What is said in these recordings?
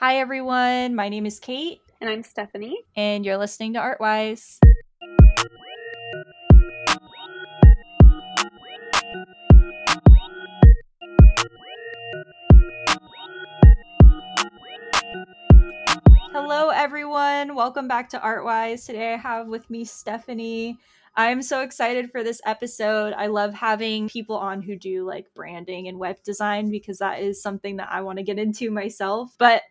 Hi, everyone. My name is Kate. And I'm Stephanie. And you're listening to Artwise. Hello, everyone. Welcome back to Artwise. Today I have with me Stephanie. I'm so excited for this episode. I love having people on who do like branding and web design because that is something that I want to get into myself. But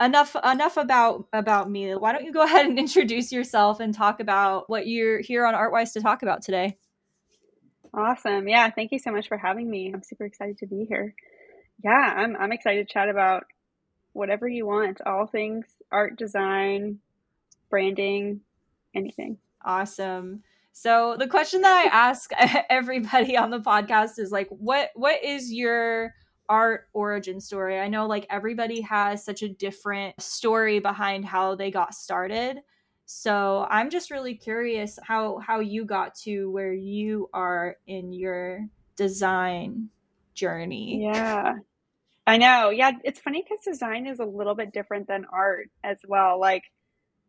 enough enough about about me. Why don't you go ahead and introduce yourself and talk about what you're here on Artwise to talk about today? Awesome. Yeah, thank you so much for having me. I'm super excited to be here. Yeah, I'm I'm excited to chat about whatever you want, all things art design, branding, anything. Awesome. So the question that I ask everybody on the podcast is like what what is your art origin story. I know like everybody has such a different story behind how they got started. So I'm just really curious how how you got to where you are in your design journey. Yeah. I know. Yeah, it's funny cuz design is a little bit different than art as well. Like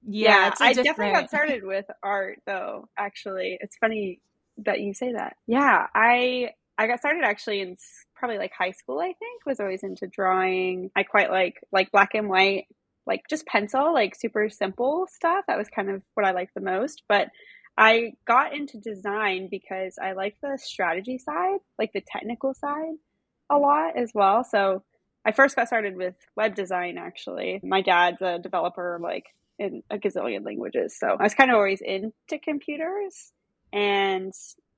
yeah, yeah I different... definitely got started with art though, actually. It's funny that you say that. Yeah, I I got started actually in probably like high school, I think, was always into drawing. I quite like like black and white, like just pencil, like super simple stuff. That was kind of what I liked the most. But I got into design because I like the strategy side, like the technical side a lot as well. So I first got started with web design actually. My dad's a developer like in a gazillion languages. So I was kind of always into computers and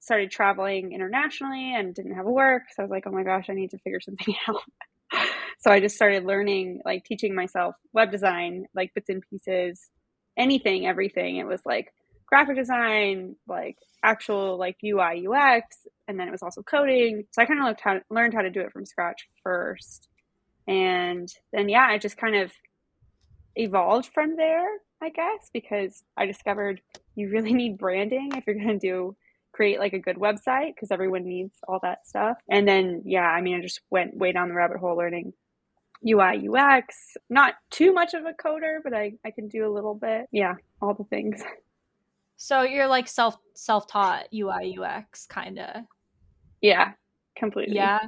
started traveling internationally and didn't have a work. So I was like, oh my gosh, I need to figure something out. so I just started learning, like teaching myself web design, like bits and pieces, anything, everything. It was like graphic design, like actual like UI UX, and then it was also coding. So I kind of how learned how to do it from scratch first, and then yeah, I just kind of evolved from there, I guess, because I discovered you really need branding if you're going to do create like a good website because everyone needs all that stuff. And then, yeah, I mean, I just went way down the rabbit hole learning UI, UX. Not too much of a coder, but I, I can do a little bit. Yeah, all the things. So you're like self self taught UI UX kind of. Yeah, completely. Yeah.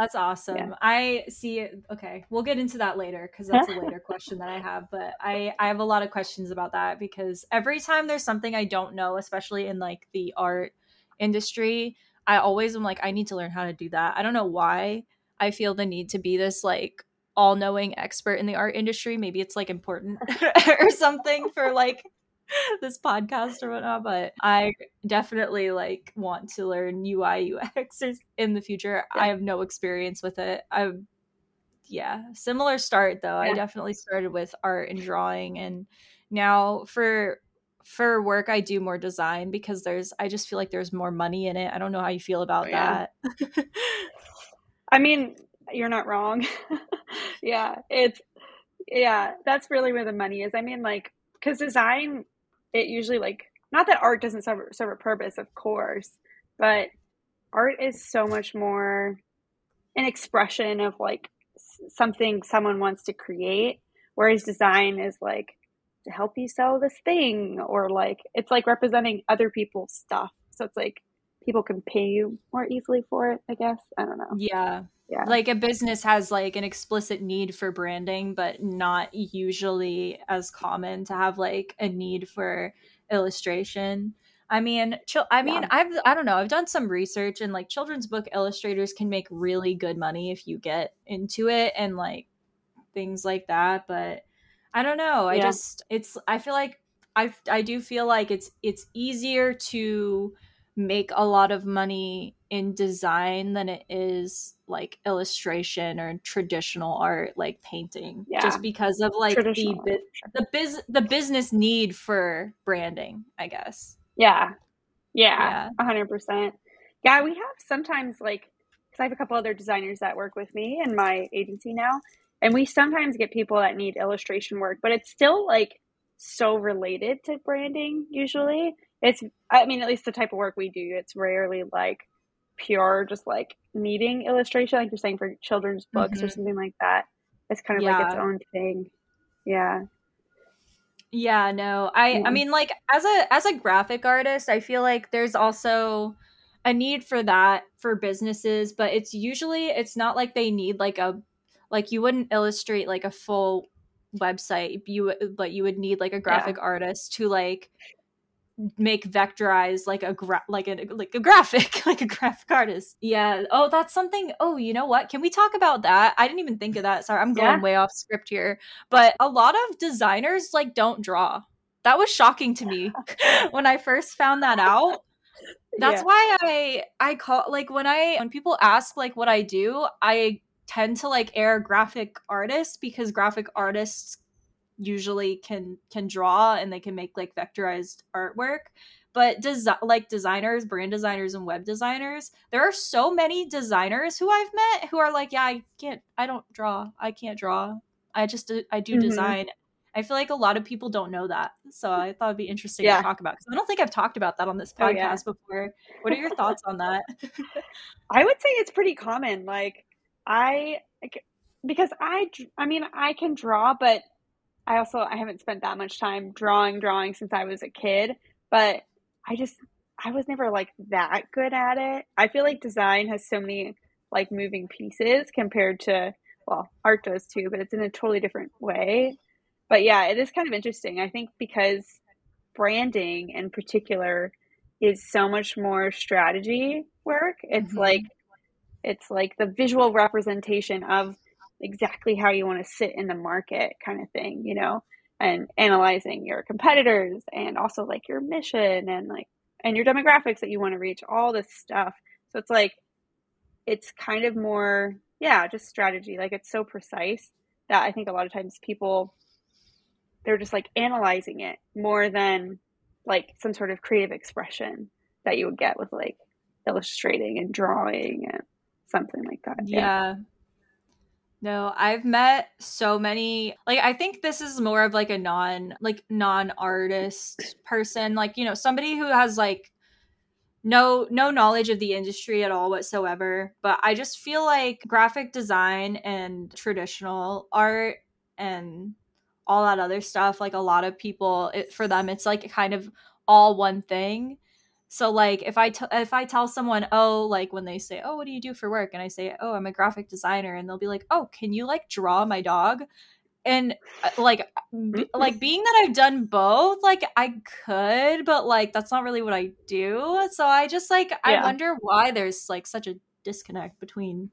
That's awesome. Yeah. I see. Okay, we'll get into that later because that's a later question that I have. But I I have a lot of questions about that because every time there's something I don't know, especially in like the art industry, I always am like I need to learn how to do that. I don't know why I feel the need to be this like all knowing expert in the art industry. Maybe it's like important or something for like this podcast or whatnot, but I definitely like want to learn UI UX in the future. Yeah. I have no experience with it. I've yeah, similar start though. Yeah. I definitely started with art and drawing and now for for work I do more design because there's I just feel like there's more money in it. I don't know how you feel about oh, yeah. that. I mean, you're not wrong. yeah, it's yeah, that's really where the money is. I mean like cuz design it usually like not that art doesn't serve, serve a purpose, of course, but art is so much more an expression of like something someone wants to create, whereas design is like to help you sell this thing or like it's like representing other people's stuff. So it's like people can pay you more easily for it, I guess. I don't know. Yeah. Yeah. Like a business has like an explicit need for branding, but not usually as common to have like a need for illustration. I mean, I mean, yeah. I've I don't know. I've done some research and like children's book illustrators can make really good money if you get into it and like things like that, but I don't know. I yeah. just it's I feel like I I do feel like it's it's easier to make a lot of money in design than it is like illustration or traditional art like painting yeah. just because of like the the biz the business need for branding i guess. Yeah. Yeah, yeah. 100% yeah we have sometimes like because i have a couple other designers that work with me in my agency now and we sometimes get people that need illustration work but it's still like so related to branding usually it's i mean at least the type of work we do it's rarely like pure just like needing illustration like you're saying for children's books mm-hmm. or something like that it's kind of yeah. like its own thing. Yeah. Yeah, no. I yeah. I mean like as a as a graphic artist, I feel like there's also a need for that for businesses, but it's usually it's not like they need like a like you wouldn't illustrate like a full website you but you would need like a graphic yeah. artist to like make vectorize like a gra- like a like a graphic like a graphic artist. Yeah. Oh that's something oh you know what? Can we talk about that? I didn't even think of that. Sorry i'm going yeah. way off script here. But a lot of designers like don't draw. That was shocking to me when i first found that out. That's yeah. why i i call like when i when people ask like what i do i tend to like err graphic artists because graphic artists usually can can draw and they can make like vectorized artwork. But desi- like designers brand designers and web designers there are so many designers who i've met who are like yeah i can't i don't draw. I can't draw. I just i do mm-hmm. design. I feel like a lot of people don't know that. So i thought it'd be interesting yeah. to talk about because i don't think i've talked about that on this podcast oh, yeah. before. What are your thoughts on that? I would say it's pretty common. Like I because I I mean I can draw, but I also I haven't spent that much time drawing drawing since I was a kid. But I just I was never like that good at it. I feel like design has so many like moving pieces compared to well art does too, but it's in a totally different way. But yeah, it is kind of interesting. I think because branding in particular is so much more strategy work. It's mm-hmm. like it's like the visual representation of exactly how you want to sit in the market kind of thing, you know, and analyzing your competitors and also like your mission and like and your demographics that you want to reach, all this stuff. So it's like it's kind of more yeah, just strategy. Like it's so precise that I think a lot of times people they're just like analyzing it more than like some sort of creative expression that you would get with like illustrating and drawing and something like that. Yeah. yeah. No, I've met so many like I think this is more of like a non like non-artist person, like you know, somebody who has like no no knowledge of the industry at all whatsoever, but I just feel like graphic design and traditional art and all that other stuff like a lot of people it, for them it's like kind of all one thing so like if I t- if I tell someone, "Oh, like when they say, "Oh, what do you do for work?" and I say, "Oh, I'm a graphic designer." And they'll be like, "Oh, can you like draw my dog?" And uh, like b- like being that I've done both, like I could, but like that's not really what I do. So I just like yeah. I wonder why there's like such a disconnect between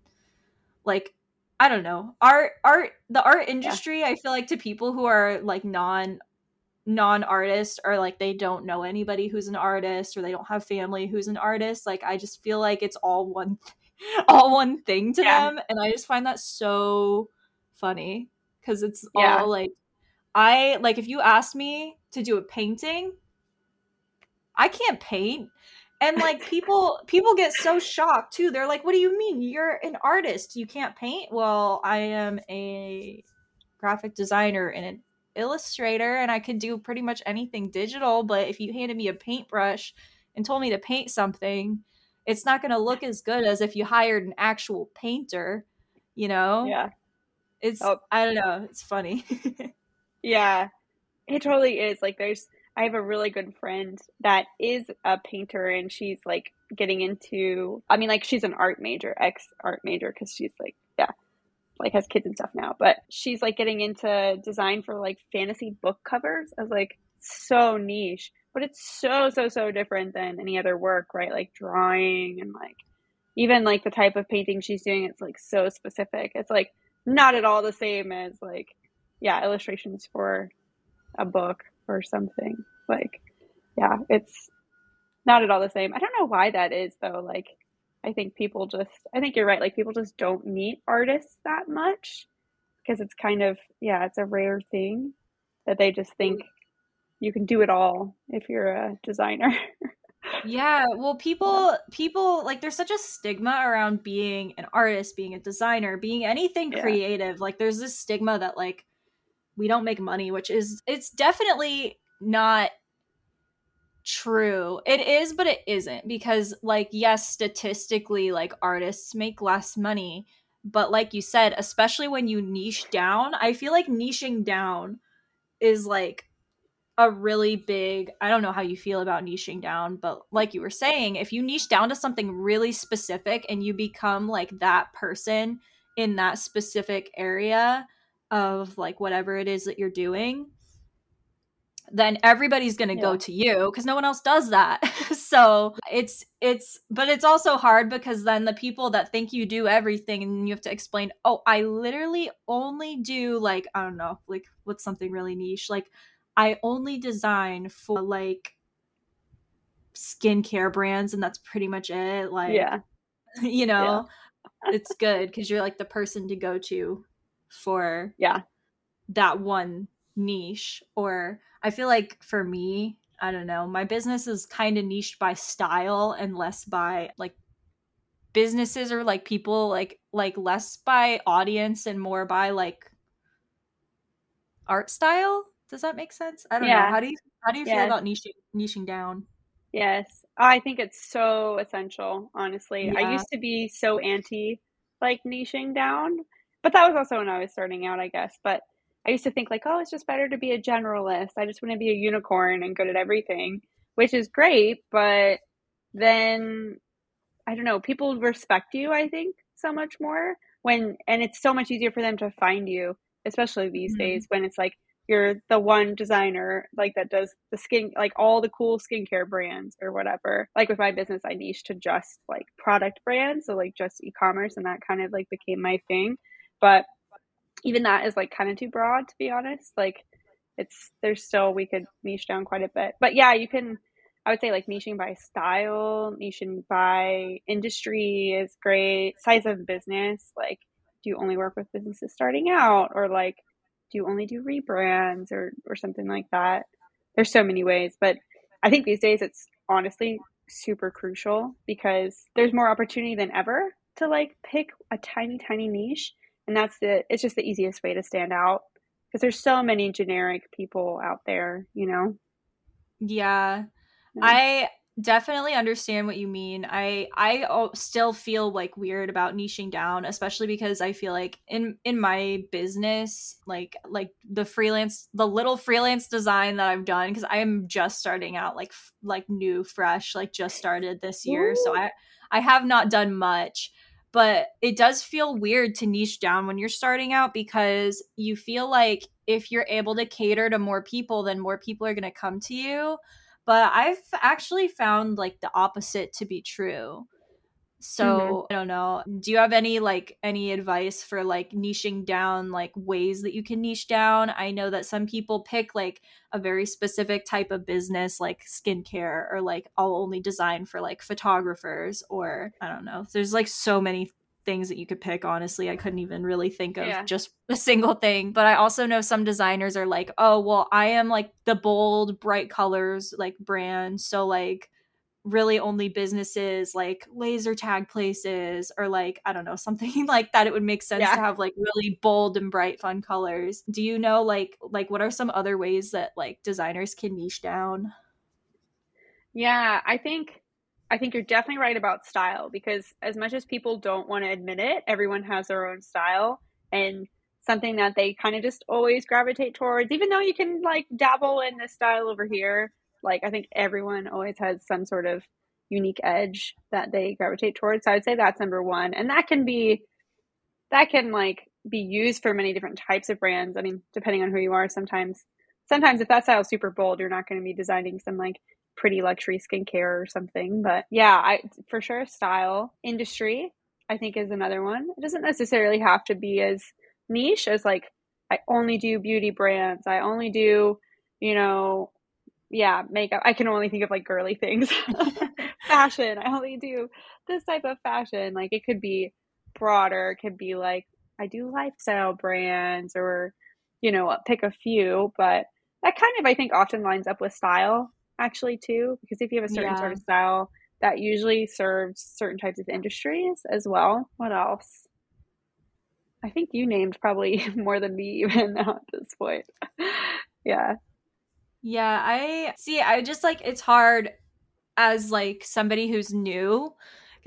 like I don't know. Art art the art industry, yeah. I feel like to people who are like non non-artist or like they don't know anybody who's an artist or they don't have family who's an artist like i just feel like it's all one all one thing to yeah. them and i just find that so funny because it's yeah. all like i like if you asked me to do a painting i can't paint and like people people get so shocked too they're like what do you mean you're an artist you can't paint well i am a graphic designer and an Illustrator and I could do pretty much anything digital, but if you handed me a paintbrush and told me to paint something, it's not going to look as good as if you hired an actual painter, you know? Yeah. It's oh. I don't know, it's funny. yeah. It totally is. Like there's I have a really good friend that is a painter and she's like getting into I mean like she's an art major, ex art major cuz she's like yeah, like has kids and stuff now, but she's like getting into design for like fantasy book covers. I was like so niche, but it's so so so different than any other work, right? Like drawing and like even like the type of painting she's doing, it's like so specific. It's like not at all the same as like yeah, illustrations for a book or something. Like yeah, it's not at all the same. I don't know why that is though. Like I think people just, I think you're right. Like people just don't meet artists that much because it's kind of, yeah, it's a rare thing that they just think you can do it all if you're a designer. yeah, well people people like there's such a stigma around being an artist, being a designer, being anything yeah. creative. Like there's this stigma that like we don't make money, which is it's definitely not true. It is, but it isn't because, like, yes, statistically, like artists make less money, but like you said especially when you niche down i feel like niching down is like a really big i don't know how you feel about niching down but like you were saying if you niche down to something really specific and you become like that person in that specific area of like whatever it is that you're doing then everybody's going to yeah. go to you because no one else does that. so it's it's but it's also hard because then the people that think you do everything and you have to explain, "Oh, I literally only do like I don't know, like what's something really niche? Like I only design for like skincare brands and that's pretty much it." Like Yeah. You know, yeah. it's good cuz you're like the person to go to for Yeah. that one niche or I feel like for me, I don't know, my business is kind of niched by style and less by like businesses or like people like like less by audience and more by like art style. Does that make sense? I don't yeah. know. How do you how do you yes. feel about niching niching down? Yes. I think it's so essential, honestly. Yeah. I used to be so anti like niching down, but that was also when I was starting out, I guess. But I used to think like, oh, it's just better to be a generalist. I just want to be a unicorn and good at everything, which is great, but then I don't know, people respect you, I think, so much more when and it's so much easier for them to find you, especially these mm-hmm. days when it's like you're the one designer like that does the skin like all the cool skincare brands or whatever. Like with my business I niche to just like product brands, so like just e-commerce and that kind of like became my thing. But even that is like kind of too broad to be honest. Like it's there's still we could niche down quite a bit. But yeah you can i would say like niching by style niching by industry is great. Size of business like do you only work with businesses starting out? Or like do you only do rebrands or or something like that? There's so many ways but i think these days it's honestly super crucial because there's more opportunity than ever to like pick a tiny tiny niche and that's the it's just the easiest way to stand out because there's so many generic people out there you know yeah. yeah. i definitely understand what you mean i i still feel like weird about niching down especially because i feel like in in my business like like the freelance the little freelance design that i've done because i am just starting out like like new fresh like just started this year Ooh. so i i have not done much but it does feel weird to niche down when you're starting out because you feel like if you're able to cater to more people then more people are going to come to you. But i've actually found like the opposite to be true so mm-hmm. I don't know. Do you have any like any advice for like niching down like ways that you can niche down? I know that some people pick like a very specific type of business like skincare or like I'll only design for like photographers or I don't know. There's like so many things that you could pick honestly i couldn't even really think of yeah. just a single thing but i also know some designers are like oh well i am like the bold bright colors like brand so like really only businesses like laser tag places or like I don't know something like that it would make sense yeah. to have like really bold and bright fun colors. Do you know like like what are some other ways that like designers can niche down? Yeah, I think I think you're definitely right about style because as much as people don't want to admit it, everyone has their own style and something that they kind of just always gravitate towards even though you can like dabble in this style over here like I think everyone always has some sort of unique edge that they gravitate towards. So I'd say that's number one. And that can be that can like be used for many different types of brands. I mean, depending on who you are, sometimes sometimes if that style is super bold, you're not going to be designing some like pretty luxury skincare or something. But yeah, I for sure style industry I think is another one. It doesn't necessarily have to be as niche as like I only do beauty brands. I only do, you know, yeah, makeup. I can only think of like girly things. fashion. I only do this type of fashion. Like it could be broader. It could be like I do lifestyle brands or, you know, pick a few. But that kind of I think often lines up with style actually too, because if you have a certain yeah. sort of style, that usually serves certain types of industries as well. What else? I think you named probably more than me even now at this point. yeah. Yeah, I see. I just like it's hard as like somebody who's new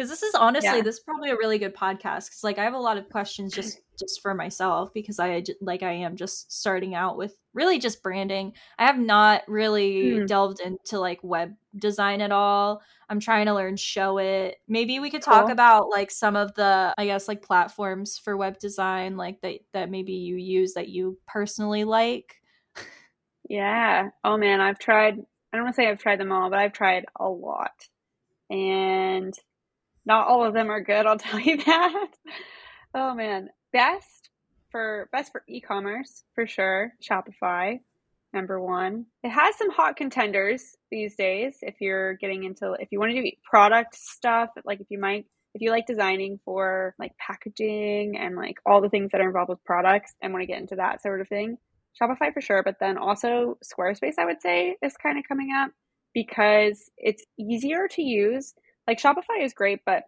because this is honestly yeah. this is probably a really good podcast because like i have a lot of questions just just for myself because i like i am just starting out with really just branding i have not really mm. delved into like web design at all i'm trying to learn Showit. maybe we could talk cool. about like some of the i guess like platforms for web design like that that maybe you use that you personally like yeah oh man i've tried i don't want to say i've tried them all but i've tried a lot and not all of them are good, I'll tell you that. oh man. Best for best for e-commerce for sure. Shopify, number one. It has some hot contenders these days if you're getting into if you want to do product stuff, like if you might if you like designing for like packaging and like all the things that are involved with products and want to get into that sort of thing. Shopify for sure, but then also Squarespace I would say is kind of coming up because it's easier to use like Shopify is great, but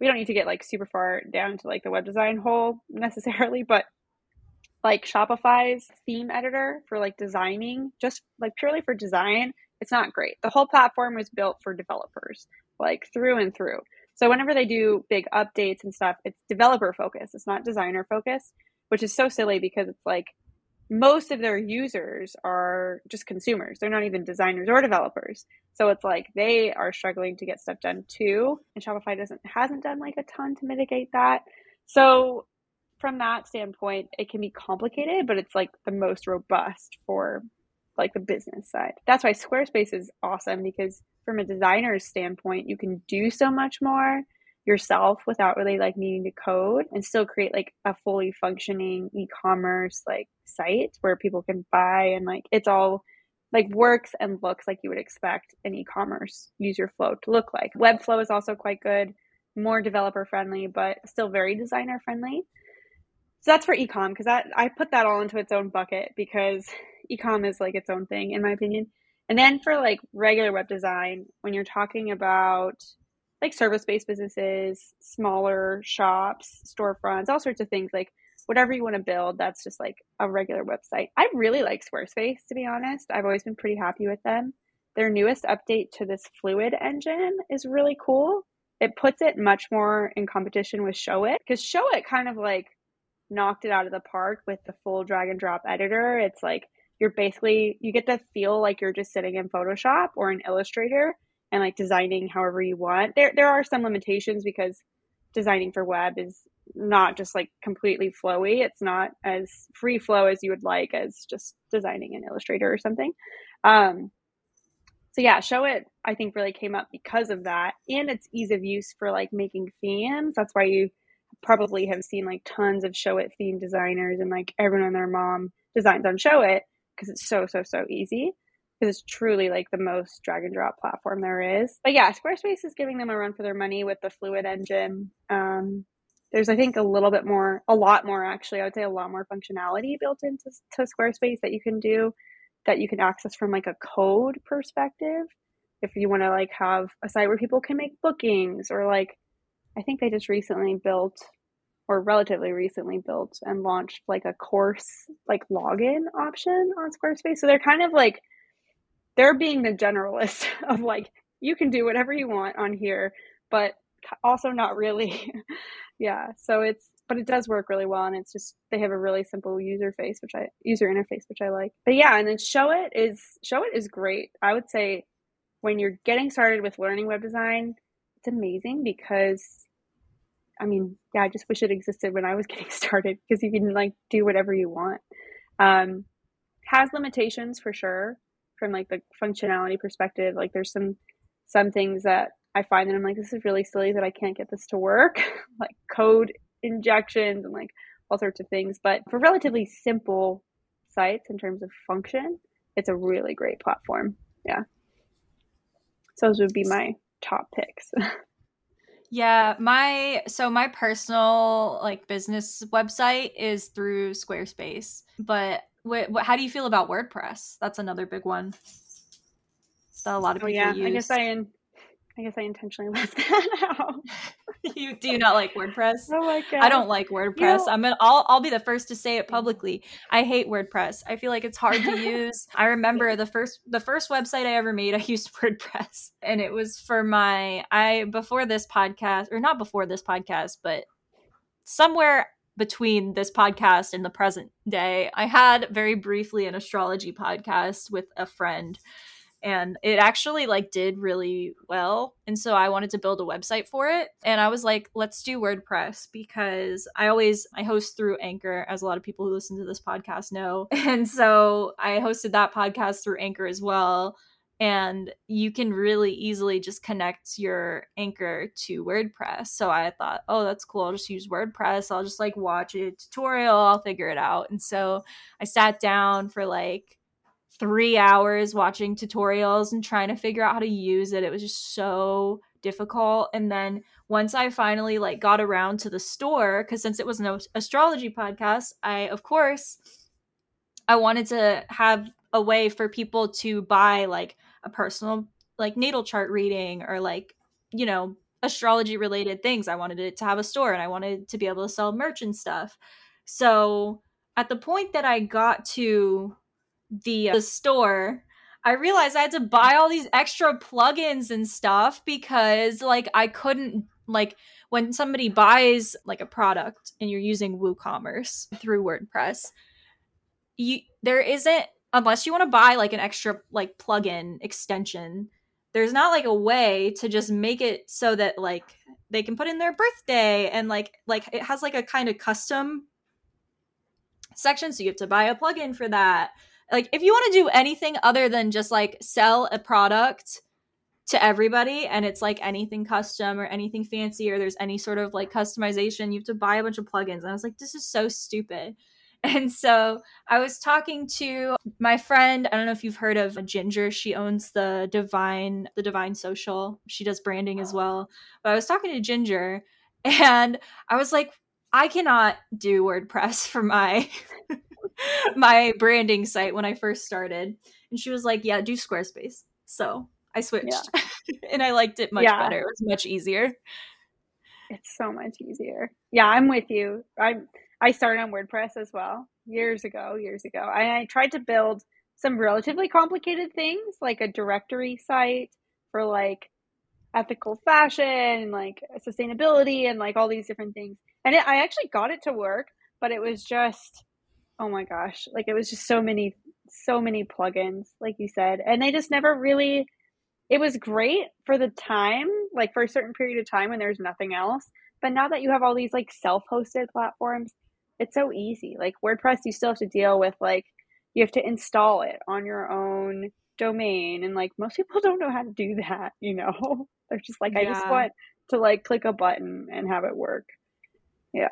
we don't need to get like super far down to like the web design hole necessarily, but like Shopify's theme editor for like designing, just like purely for design, it's not great. The whole platform was built for developers, like through and through. So whenever they do big updates and stuff, it's developer focused. It's not designer focused, which is so silly because it's like most of their users are just consumers. They're not even designers or developers. So it's like they are struggling to get stuff done too. And Shopify doesn't hasn't done like a ton to mitigate that. So from that standpoint, it can be complicated, but it's like the most robust for like the business side. That's why Squarespace is awesome because from a designer's standpoint, you can do so much more yourself without really like needing to code and still create like a fully functioning e-commerce like site where people can buy and like it's all like works and looks like you would expect an e-commerce user flow to look like. Webflow is also quite good, more developer friendly, but still very designer friendly. So that's for ecom because that I put that all into its own bucket because ecom is like its own thing in my opinion. And then for like regular web design, when you're talking about like service based businesses, smaller shops, storefronts, all sorts of things like whatever you want to build, that's just like a regular website. I really like Squarespace, to be honest. I've always been pretty happy with them. Their newest update to this Fluid engine is really cool. It puts it much more in competition with Showit because Showit kind of like knocked it out of the park with the full drag and drop editor. It's like you're basically, you get to feel like you're just sitting in Photoshop or in Illustrator and like designing however you want. There there are some limitations because designing for web is not just like completely flowy. It's not as free flow as you would like as just designing in Illustrator or something. Um, so yeah, Showit I think really came up because of that and its ease of use for like making themes. That's why you probably have seen like tons of Showit theme designers and like everyone and their mom designs on Showit because it's so so so easy because it's truly like the most drag and drop platform there is. But yeah, Squarespace is giving them a run for their money with the Fluid engine. Um, there's, I think, a little bit more, a lot more actually. I would say a lot more functionality built into to Squarespace that you can do that you can access from like a code perspective. If you want to like have a site where people can make bookings or like, I think they just recently built or relatively recently built and launched like a course like login option on Squarespace. So they're kind of like they're being the generalist of like you can do whatever you want on here but also not really. Yeah so it's but it does work really well and it's just they have a really simple user face which i user interface which i like. But yeah and then Showit is Showit is great. I would say when you're getting started with learning web design it's amazing because i mean yeah i just wish it existed when i was getting started because you can like do whatever you want. Um has limitations for sure from like the functionality perspective like there's some some things that i find that i'm like this is really silly that i can't get this to work. Like code injections and like all sorts of things. But for relatively simple sites in terms of function it's a really great platform. Yeah. So those would be my top picks. Yeah, my so my personal like business website is through Squarespace, but what, what, how do you feel about WordPress? That's another big one that a lot of oh, people yeah. use. I guess I I guess I intentionally left that out. you do you not like WordPress? Oh my god. I don't like WordPress. You know, I'm gonna, I'll I'll be the first to say it publicly. I hate WordPress. I feel like it's hard to use. I remember the first the first website I ever made, I used WordPress. And it was for my I before this podcast or not before this podcast, but somewhere between this podcast and the present day, I had very briefly an astrology podcast with a friend and it actually like did really well and so i wanted to build a website for it and i was like let's do wordpress because i always i host through anchor as a lot of people who listen to this podcast know and so i hosted that podcast through anchor as well and you can really easily just connect your anchor to WordPress. So I thought, oh, that's cool. I'll just use WordPress. I'll just like watch a tutorial, I'll figure it out. And so I sat down for like three hours watching tutorials and trying to figure out how to use it. It was just so difficult. And then once I finally like got around to the store, because since it was an astrology podcast, I of course I wanted to have a way for people to buy like a personal like natal chart reading or like you know astrology related things. I wanted it to have a store and I wanted to be able to sell merch and stuff. So at the point that I got to the, uh, the store, I realized I had to buy all these extra plugins and stuff because like I couldn't like when somebody buys like a product and you're using WooCommerce through WordPress, you there isn't unless you want to buy like an extra like plugin extension, there's not like a way to just make it so that like they can put in their birthday and like like it has like a kind of custom section so you have to buy a plugin for that. Like if you want to do anything other than just like sell a product to everybody and it's like anything custom or anything fancy or there's any sort of like customization you have to buy a bunch of plugins. And i was like this is so stupid and so i was talking to my friend i don't know if you've heard of ginger she owns the divine the divine social she does branding as well but i was talking to ginger and i was like i cannot do wordpress for my my branding site when I first started. And she was like, Yeah, do Squarespace. So I switched yeah. and I liked it much yeah. better. It was much easier. It's so much easier. Yeah, I'm with you. I I started on WordPress as well years ago, years ago. I, I tried to build some relatively complicated things like a directory site for like ethical fashion and like sustainability and like all these different things. And it, I actually got it to work, but it was just oh my gosh like it was just so many so many plugins like you said and they just never really it was great for the time like for a certain period of time when there's nothing else but now that you have all these like self-hosted platforms it's so easy like wordpress you still have to deal with like you have to install it on your own domain and like most people don't know how to do that you know they're just like yeah. i just want to like click a button and have it work yeah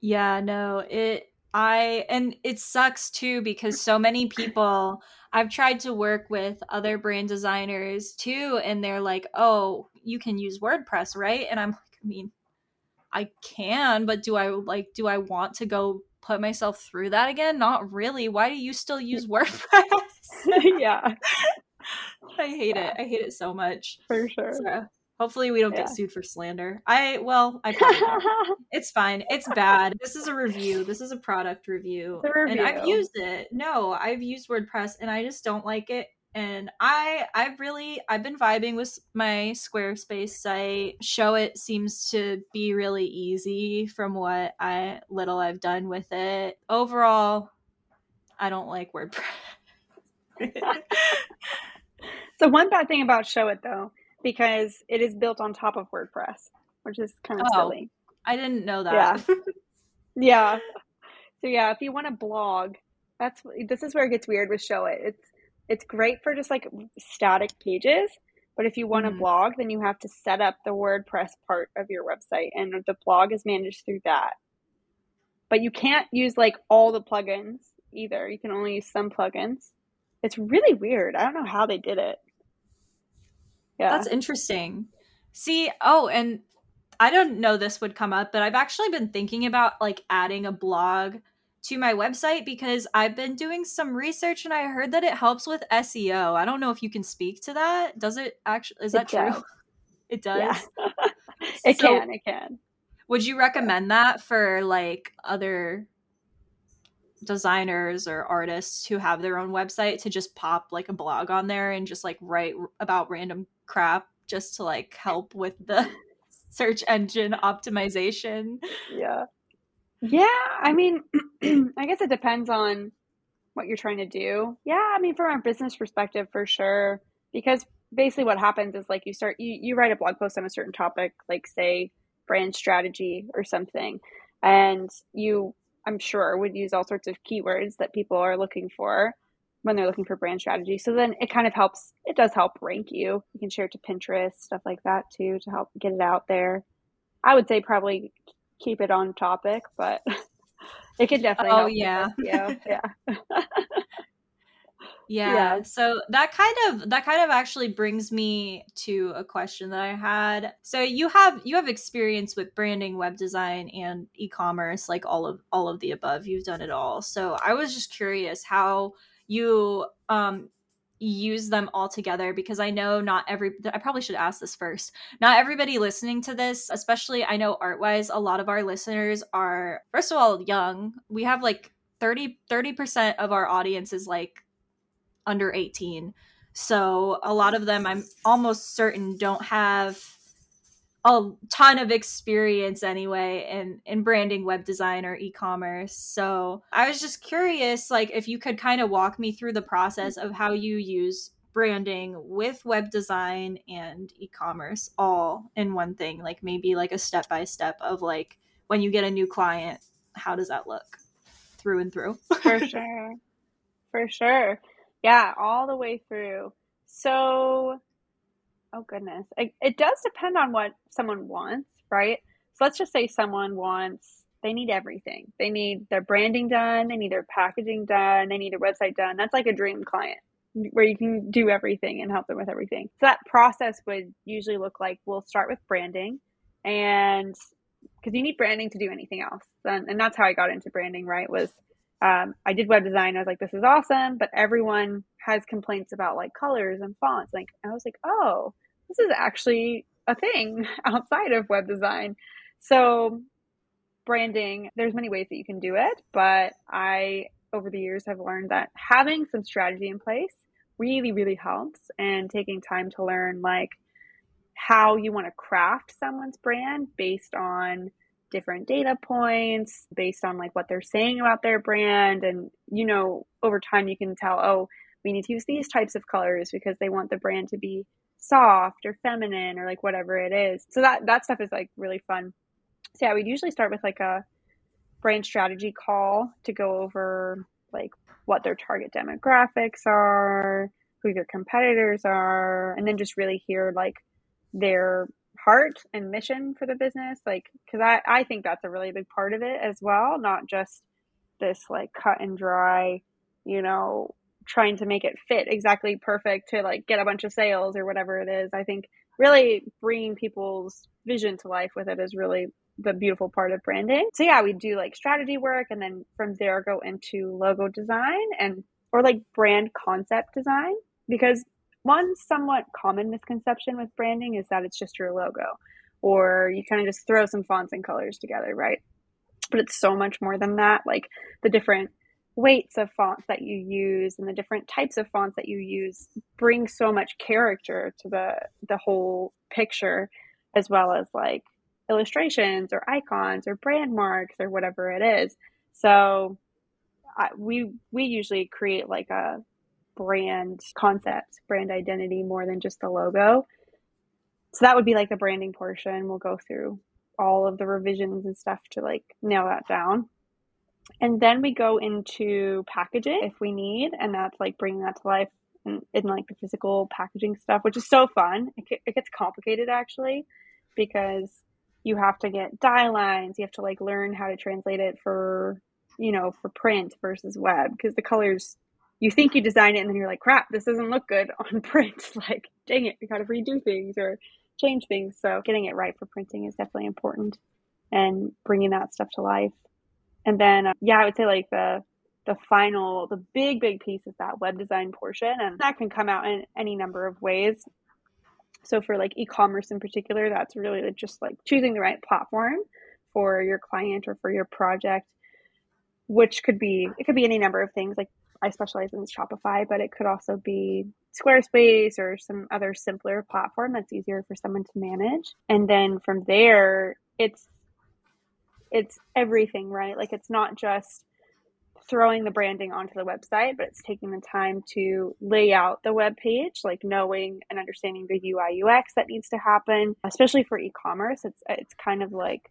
yeah no it I and it sucks too because so many people I've tried to work with other brand designers too and they're like, "Oh, you can use WordPress, right?" And I'm like, I mean, I can, but do I like do I want to go put myself through that again? Not really. Why do you still use WordPress? yeah. I hate yeah. it. I hate it so much. For sure. So, Hopefully, we don't yeah. get sued for slander. I well, I it's fine. It's bad. This is a review. This is a product review, review. and I've used it. No, I've used WordPress, and I just don't like it. And I, I've really, I've been vibing with my Squarespace site. Showit seems to be really easy from what I little I've done with it. Overall, I don't like WordPress. so one bad thing about Showit though because it is built on top of WordPress, which is kind of oh, silly. I didn't know that. Yeah. yeah. So yeah, if you want to blog, that's this is where it gets weird with Showit It's it's great for just like static pages, but if you want mm-hmm. blog, then you have to set up the WordPress part of your website and the blog is managed through that. But you can't use like all the plugins either. You can only use some plugins. It's really weird. I don't know how they did it. Yeah. That's interesting. See, oh, and I don't know this would come up, but I've actually been thinking about like adding a blog to my website because I've been doing some research and I heard that it helps with SEO. I don't know if you can speak to that. Does it actually is that it true? Does. It does. Yeah. it so, can, it can. Would you recommend that for like other designers or artists who have their own website to just pop like a blog on there and just like write about random crap just to like help with the search engine optimization? Yeah. Yeah, I mean, I guess it depends on what you're trying to do. Yeah, I mean, from a business perspective, for sure. Because basically, what happens is like you start, you, you write a blog post on a certain topic, like say brand strategy or something, and you, I'm sure, would use all sorts of keywords that people are looking for when they're looking for brand strategy. So then it kind of helps, it does help rank you. You can share it to Pinterest, stuff like that too, to help get it out there. I would say probably keep it on topic, but it could definitely. Oh yeah, yeah, yeah. Yeah. yeah. So that kind of that kind of actually brings me to a question that I had. So you have you have experience with branding, web design and e-commerce like all of all of the above. You've done it all. So I was just curious how you um use them all together because I know not every I probably should ask this first. Not everybody listening to this, especially I know art-wise, a lot of our listeners are first of all young. We have like 30 30% of our audience is like under 18. So a lot of them I'm almost certain don't have a ton of experience anyway in in branding web design or e-commerce. So i was just curious like if you could kind of walk me through the process of how you use branding with web design and e-commerce all in one thing like maybe like a step by step of like when you get a new client how does that look through and through? For sure. For sure. Yeah all the way through. So Oh goodness. It, it does depend on what someone wants, right? So let's just say someone wants they need everything. They need their branding done, they need their packaging done, they need their website done. That's like a dream client where you can do everything and help them with everything. So that process would usually look like we'll start with branding and because you need branding to do anything else. And, and that's how I got into branding, right? Was um, I did web design. I was like, this is awesome, but everyone has complaints about like colors and fonts. Like, I was like, oh, this is actually a thing outside of web design. So branding, there's many ways that you can do it, but I over the years have learned that having some strategy in place really really helps and taking time to learn like how you want to craft someone's brand based on different data points based on like what they're saying about their brand and you know over time you can tell oh we need to use these types of colors because they want the brand to be soft or feminine or like whatever it is. So that that stuff is like really fun. So yeah, we'd usually start with like a brand strategy call to go over like what their target demographics are, who their competitors are, and then just really hear like their heart and mission for the business. Like, cause I, I think that's a really big part of it as well, not just this like cut and dry, you know, trying to make it fit exactly perfect to like get a bunch of sales or whatever it is. I think really bringing people's vision to life with it is really the beautiful part of branding. So yeah, we do like strategy work and then from there go into logo design and or like brand concept design because one somewhat common misconception with branding is that it's just your logo or you kind of just throw some fonts and colors together, right? But it's so much more than that. Like the different weights of fonts that you use and the different types of fonts that you use bring so much character to the the whole picture as well as like illustrations or icons or brand marks or whatever it is. So I, we we usually create like a brand concept brand identity more than just the logo. So that would be like the branding portion. We'll go through all of the revisions and stuff to like nail that down and then we go into packaging if we need, and that's like bringing that to life in, in like the physical packaging stuff, which is so fun. It, it gets complicated actually because you have to get die lines, you have to like learn how to translate it for, you know, for print versus web because the colors you think you design it and then you're like, crap, this doesn't look good on print. like, dang it, we got to redo things or change things. So getting it right for printing is definitely important and bringing that stuff to life. And then, uh, yeah, I would say like the the final, the big, big piece is that web design portion, and that can come out in any number of ways. So for like e-commerce in particular, that's really just like choosing the right platform for your client or for your project, which could be it could be any number of things. Like I specialize in Shopify, but it could also be Squarespace or some other simpler platform that's easier for someone to manage. And then from there, it's it's everything, right? Like it's not just throwing the branding onto the website, but it's taking the time to lay out the web page, like knowing and understanding the UI UX that needs to happen, especially for e-commerce. It's it's kind of like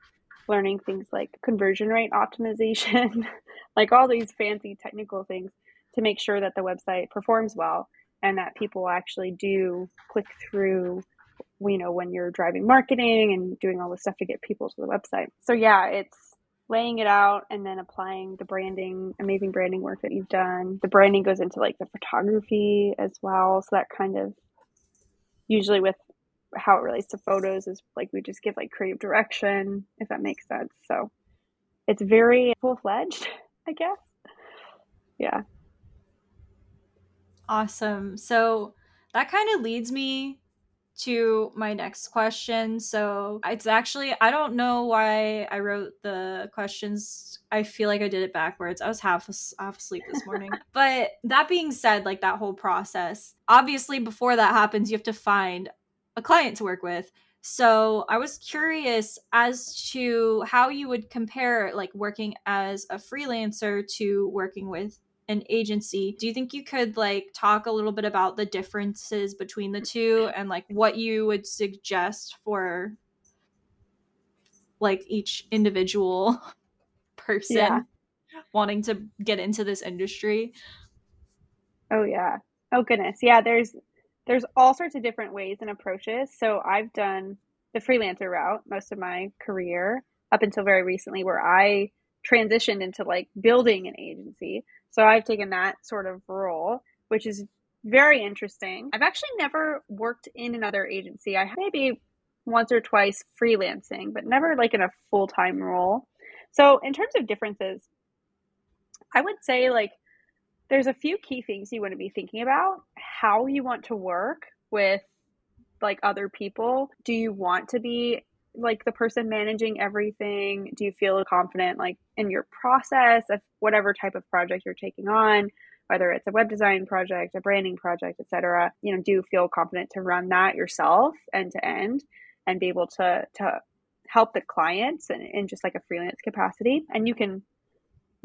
learning things like conversion rate optimization, like all these fancy technical things to make sure that the website performs well and that people actually do click through you know when you're driving marketing and doing all this stuff to get people to the website. So yeah it's laying it out and then applying the branding amazing branding work that you've done. The branding goes into like the photography as well. So that kind of usually with how it relates to photos is like we just give like creative direction if that makes sense. So it's very full-fledged i guess. Yeah. Awesome. So that kind of leads me to my next question. So it's actually, I don't know why I wrote the questions. I feel like I did it backwards. I was half, half asleep this morning. but that being said, like that whole process, obviously, before that happens, you have to find a client to work with. So I was curious as to how you would compare like working as a freelancer to working with an agency. Do you think you could like talk a little bit about the differences between the two and like what you would suggest for like each individual person yeah. wanting to get into this industry? Oh yeah. Oh goodness. Yeah, there's there's all sorts of different ways and approaches. So I've done the freelancer route most of my career up until very recently where I transitioned into like building an agency. So I've taken that sort of role, which is very interesting. I've actually never worked in another agency. I maybe once or twice freelancing, but never like in a full time role. So, in terms of differences, I would say like there's a few key things you want to be thinking about how you want to work with like other people. Do you want to be like the person managing everything? Do you feel confident like in your process of whatever type of project you're taking on? Whether it's a web design project, a branding project, etc. You know, do you feel confident to run that yourself end to end and be able to to help the clients in, in just like a freelance capacity? And you can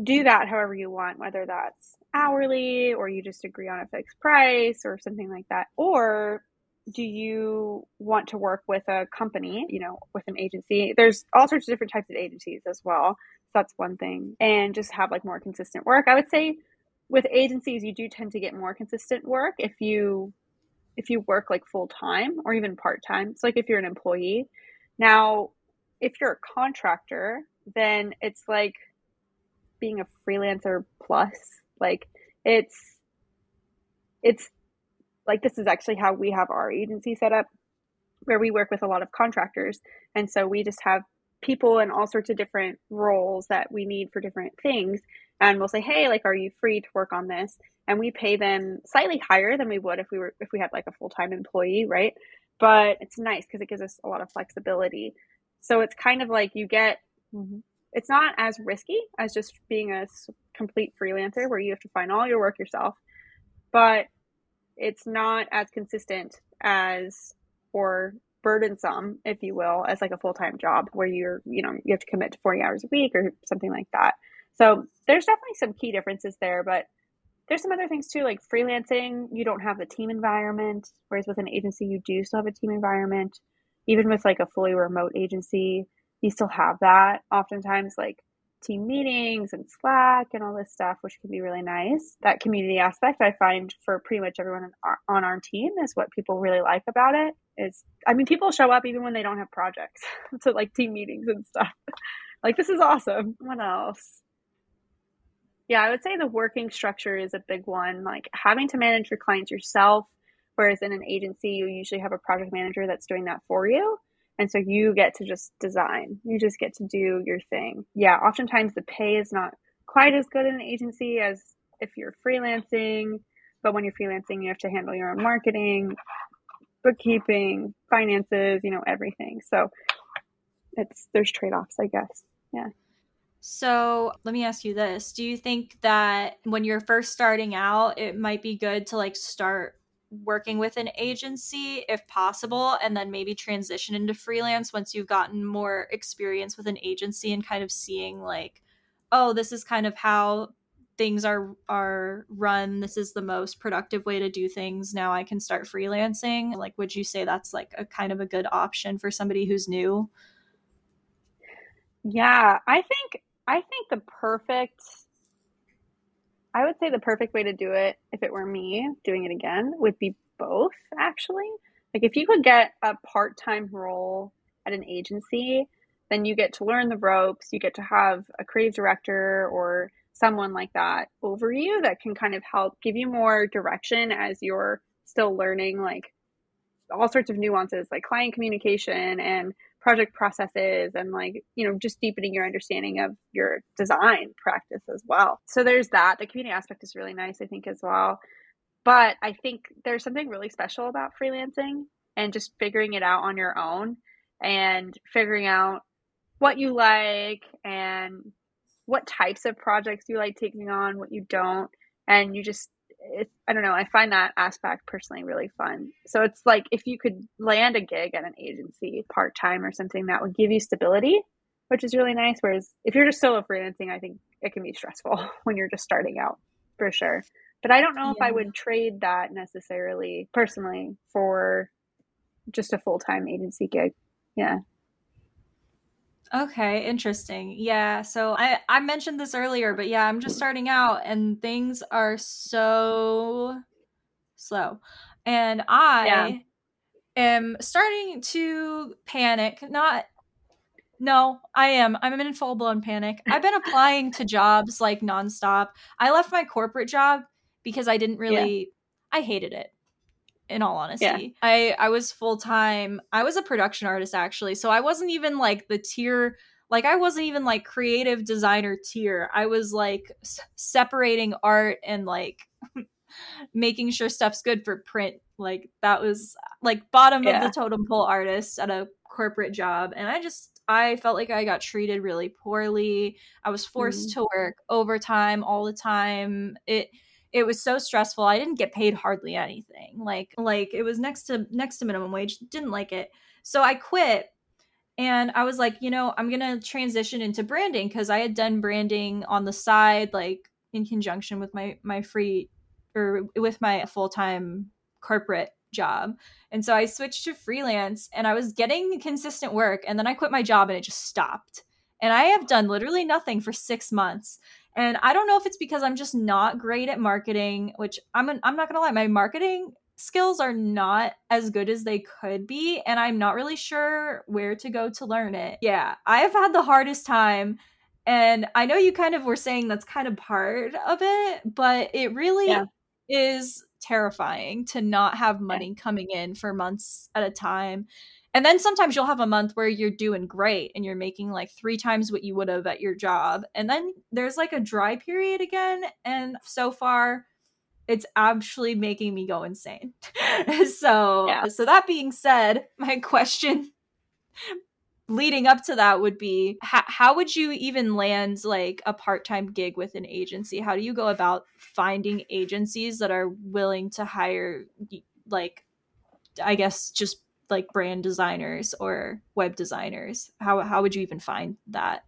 do that however you want, whether that's hourly or you just agree on a fixed price or something like that. Or do you want to work with a company, you know, with an agency? There's all sorts of different types of agencies as well. So that's one thing. And just have like more consistent work. I would say with agencies you do tend to get more consistent work if you if you work like full time or even part time. So like if you're an employee. Now, if you're a contractor, then it's like being a freelancer plus. Like it's it's like this is actually how we have our agency set up where we work with a lot of contractors. And so we just have people in all sorts of different roles that we need for different things. And we'll say hey like are you free to work on this? And we pay them slightly higher than we would if we were if we had like a full-time employee right? But it's nice because it gives us a lot of flexibility. So it's kind of like you get mm-hmm. it's not as risky as just being a complete freelancer where you have to find all your work yourself. But it's not as consistent as or burdensome, if you will, as like a full time job where you're, you know, you have to commit to 40 hours a week or something like that. So there's definitely some key differences there, but there's some other things too, like freelancing, you don't have the team environment, whereas with an agency, you do still have a team environment. Even with like a fully remote agency, you still have that. Oftentimes, like team meetings and Slack and all this stuff, which can be really nice. That community aspect I find for pretty much everyone on our, on our team is what people really like about it. Is I mean, people show up even when they don't have projects to like team meetings and stuff. like this is awesome. What else? Yeah, I would say the working structure is a big one. Like having to manage your clients yourself, whereas in an agency you usually have a project manager that's doing that for you And so you get to just design. You just get to do your thing. Yeah, oftentimes the pay is not quite as good in an agency as if you're freelancing. But when you're freelancing, you have to handle your own marketing, bookkeeping, finances, you know, everything. So it's there's trade-offs, I guess. Yeah. So let me ask you this. Do you think that when you're first starting out, it might be good to like start working with an agency if possible and then maybe transition into freelance once you've gotten more experience with an agency and kind of seeing like oh this is kind of how things are are run. This is the most productive way to do things. Now i can start freelancing. Like would you say that's like a kind of a good option for somebody who's new? Yeah i think i think the perfect I would say the perfect way to do it, if it were me doing it again, would be both actually. Like if you could get a part time role at an agency, then you get to learn the ropes, you get to have a creative director or someone like that over you that can kind of help give you more direction as you're still learning like all sorts of nuances like client communication and project processes and like you know just deepening your understanding of your design practice as well. So there's that. The community aspect is really nice i think as well. But i think there's something really special about freelancing and just figuring it out on your own and figuring out what you like and what types of projects you like taking on what you don't and you just it, I don't know. I find that aspect personally really fun. So it's like if you could land a gig at an agency part time or something that would give you stability, which is really nice. Whereas if you're just solo freelancing, I think it can be stressful when you're just starting out for sure. But I don't know yeah. if I would trade that necessarily personally for just a full time agency gig. Yeah. Okay, interesting. Yeah, so I I mentioned this earlier, but yeah, I'm just starting out and things are so slow. And I yeah. am starting to panic. Not no, I am. I'm in full blown panic. I've been applying to jobs like nonstop. I left my corporate job because I didn't really yeah. I hated it in all honesty. Yeah. I I was full time. I was a production artist actually. So I wasn't even like the tier like I wasn't even like creative designer tier. I was like s- separating art and like making sure stuff's good for print. Like that was like bottom yeah. of the totem pole artist at a corporate job and I just I felt like I got treated really poorly. I was forced mm. to work overtime all the time. It it was so stressful. I didn't get paid hardly anything. Like like it was next to next to minimum wage. Didn't like it. So I quit and I was like, you know, I'm to transition into branding cuz I had done branding on the side like in conjunction with my my free or with my full-time corporate job. And so I switched to freelance and I was getting consistent work and then I quit my job and it just stopped. And I have done literally nothing for 6 months. And I don't know if it's because I'm just not great at marketing, which I'm an, I'm not going to lie, my marketing skills are not as good as they could be and I'm not really sure where to go to learn it. Yeah, I've had the hardest time and I know you kind of were saying that's kind of part of it, but it really yeah. is terrifying to not have money coming in for months at a time and then sometimes you'll have a month where you're doing great and you're making like three times what you would have at your job. And then there's like a dry period again. And so far, it's actually making me go insane. so, yeah. so that being said, my question leading up to that would be how, how would you even land like a part-time gig with an agency how do you go about finding agencies that are willing to hire like i guess just like brand designers or web designers? How how would you even find that?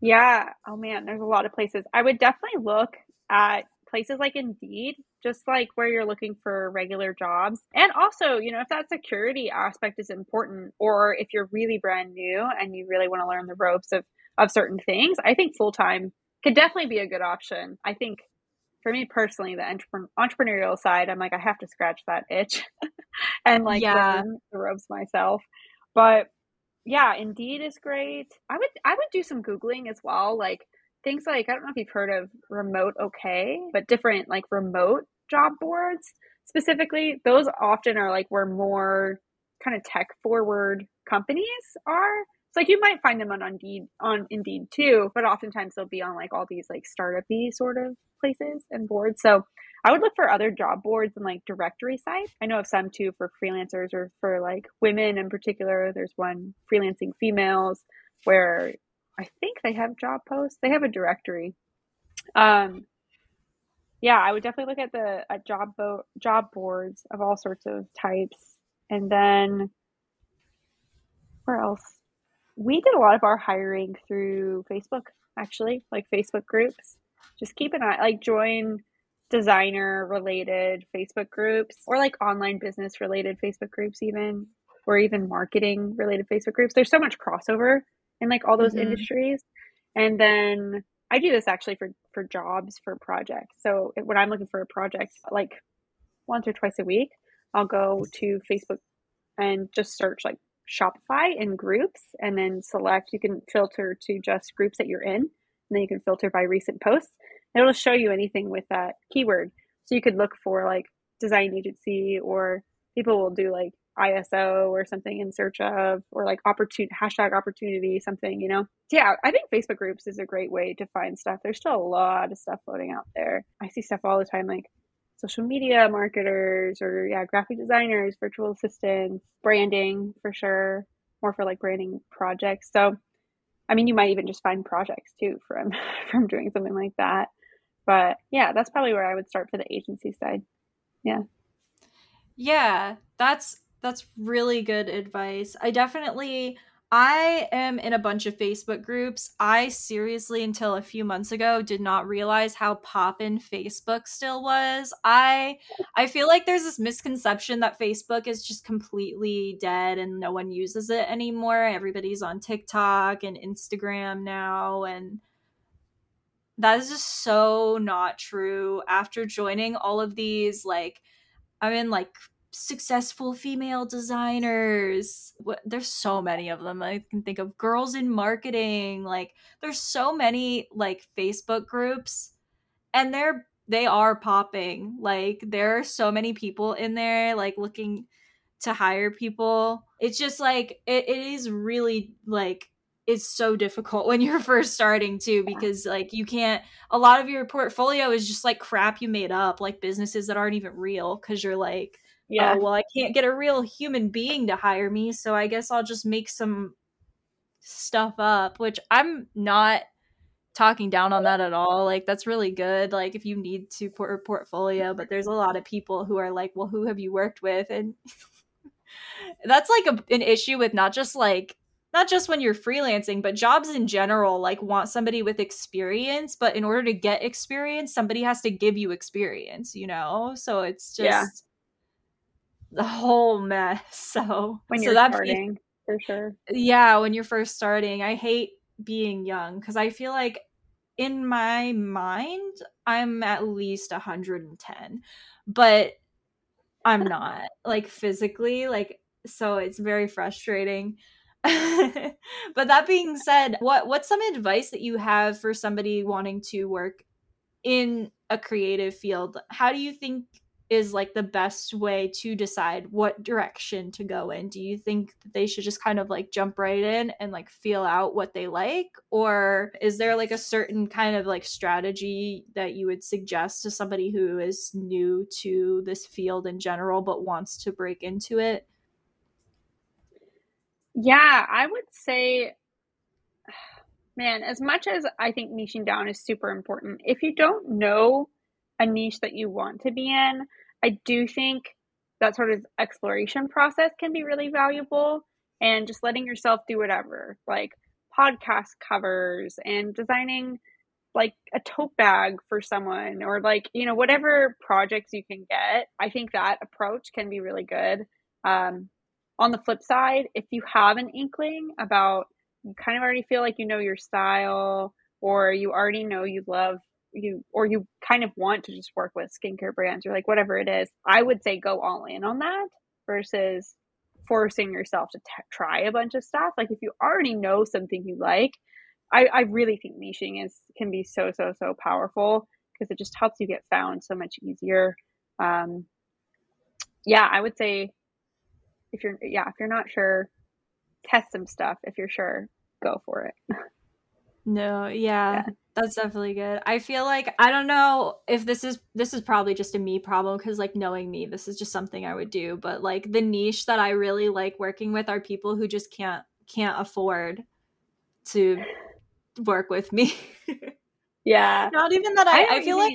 Yeah. Oh man there's a lot of places. I would definitely look at places like indeed just like where you're looking for regular jobs. And also you know if that security aspect is important or if you're really brand new and you really want to learn the ropes of of certain things i think full-time could definitely be a good option. I think for me personally, the entrepreneurial side, I'm like, I have to scratch that itch and like yeah. the ropes myself. But yeah, Indeed is great. I would I would do some googling as well, like things like I don't know if you've heard of Remote OK, but different like remote job boards specifically. Those often are like where more kind of tech forward companies are. It's like you might find them on Indeed on Indeed too, but oftentimes they'll be on like all these like startup-y sort of places and boards. So I would look for other job boards and like directory sites. I know of some too for freelancers or for like women in particular. There's one freelancing females where I think they have job posts. They have a directory. Um, yeah, I would definitely look at the at job bo- job boards of all sorts of types, and then where else? We did a lot of our hiring through Facebook, actually, like Facebook groups. Just keep an eye, like join designer related Facebook groups or like online business related Facebook groups, even or even marketing related Facebook groups. There's so much crossover in like all those mm-hmm. industries. And then I do this actually for for jobs for projects. So when I'm looking for a project, like once or twice a week, I'll go to Facebook and just search like Shopify in groups and then select. You can filter to just groups that you're in, and then you can filter by recent posts. It'll show you anything with that keyword. So you could look for like design agency, or people will do like ISO or something in search of, or like opportunity hashtag opportunity, something, you know? Yeah, I think Facebook groups is a great way to find stuff. There's still a lot of stuff floating out there. I see stuff all the time like social media marketers or yeah, graphic designers, virtual assistants, branding for sure, more for like branding projects. So I mean, you might even just find projects too from from doing something like that. But yeah, that's probably where I would start for the agency side. Yeah. Yeah, that's that's really good advice. I definitely I am in a bunch of Facebook groups. I seriously until a few months ago did not realize how poppin Facebook still was. I I feel like there's this misconception that Facebook is just completely dead and no one uses it anymore. Everybody's on TikTok and Instagram now and that is just so not true. After joining all of these like I'm in like successful female designers. There's so many of them. I can think of girls in marketing. Like there's so many like Facebook groups and they're they are popping. Like there are so many people in there like looking to hire people. It's just like it, it is really like it's so difficult when you're first starting too because like you can't a lot of your portfolio is just like crap you made up like businesses that aren't even real because you're like oh, yeah. Oh, well, I can't get a real human being to hire me, so I guess I'll just make some stuff up, which I'm not talking down on that at all. Like that's really good. Like if you need to put a portfolio, but there's a lot of people who are like, "Well, who have you worked with?" and that's like a, an issue with not just like not just when you're freelancing, but jobs in general like want somebody with experience, but in order to get experience, somebody has to give you experience, you know? So it's just yeah the whole mess. So when you're so starting, for sure. Yeah, when you're first starting, I hate being young because I feel like in my mind I'm at least 110, but I'm not like physically like so it's very frustrating. but that being said, what what's some advice that you have for somebody wanting to work in a creative field? How do you think is like the best way to decide what direction to go in? Do you think that they should just kind of like jump right in and like feel out what they like? Or is there like a certain kind of like strategy that you would suggest to somebody who is new to this field in general but wants to break into it? Yeah, I would say man, as much as I think niching down is super important, if you don't know a niche that you want to be in, I do think that sort of exploration process can be really valuable and just letting yourself do whatever, like podcast covers and designing like a tote bag for someone or like, you know, whatever projects you can get. I think that approach can be really good. Um, on the flip side, if you have an inkling about you kind of already feel like you know your style or you already know you love you or you kind of want to just work with skincare brands or like whatever it is, I would say go all in on that versus forcing yourself to t- try a bunch of stuff. Like if you already know something you like, I, I really think niching is can be so so so powerful because it just helps you get found so much easier. Um, yeah, I would say if you're yeah if you're not sure test some stuff. If you're sure go for it. No yeah, yeah. that's definitely good. I feel like i don't know if this is this is probably just a me problem because like knowing me this is just something i would do but like the niche that i really like working with are people who just can't can't afford to work with me. Yeah. Not even that i, I, I feel like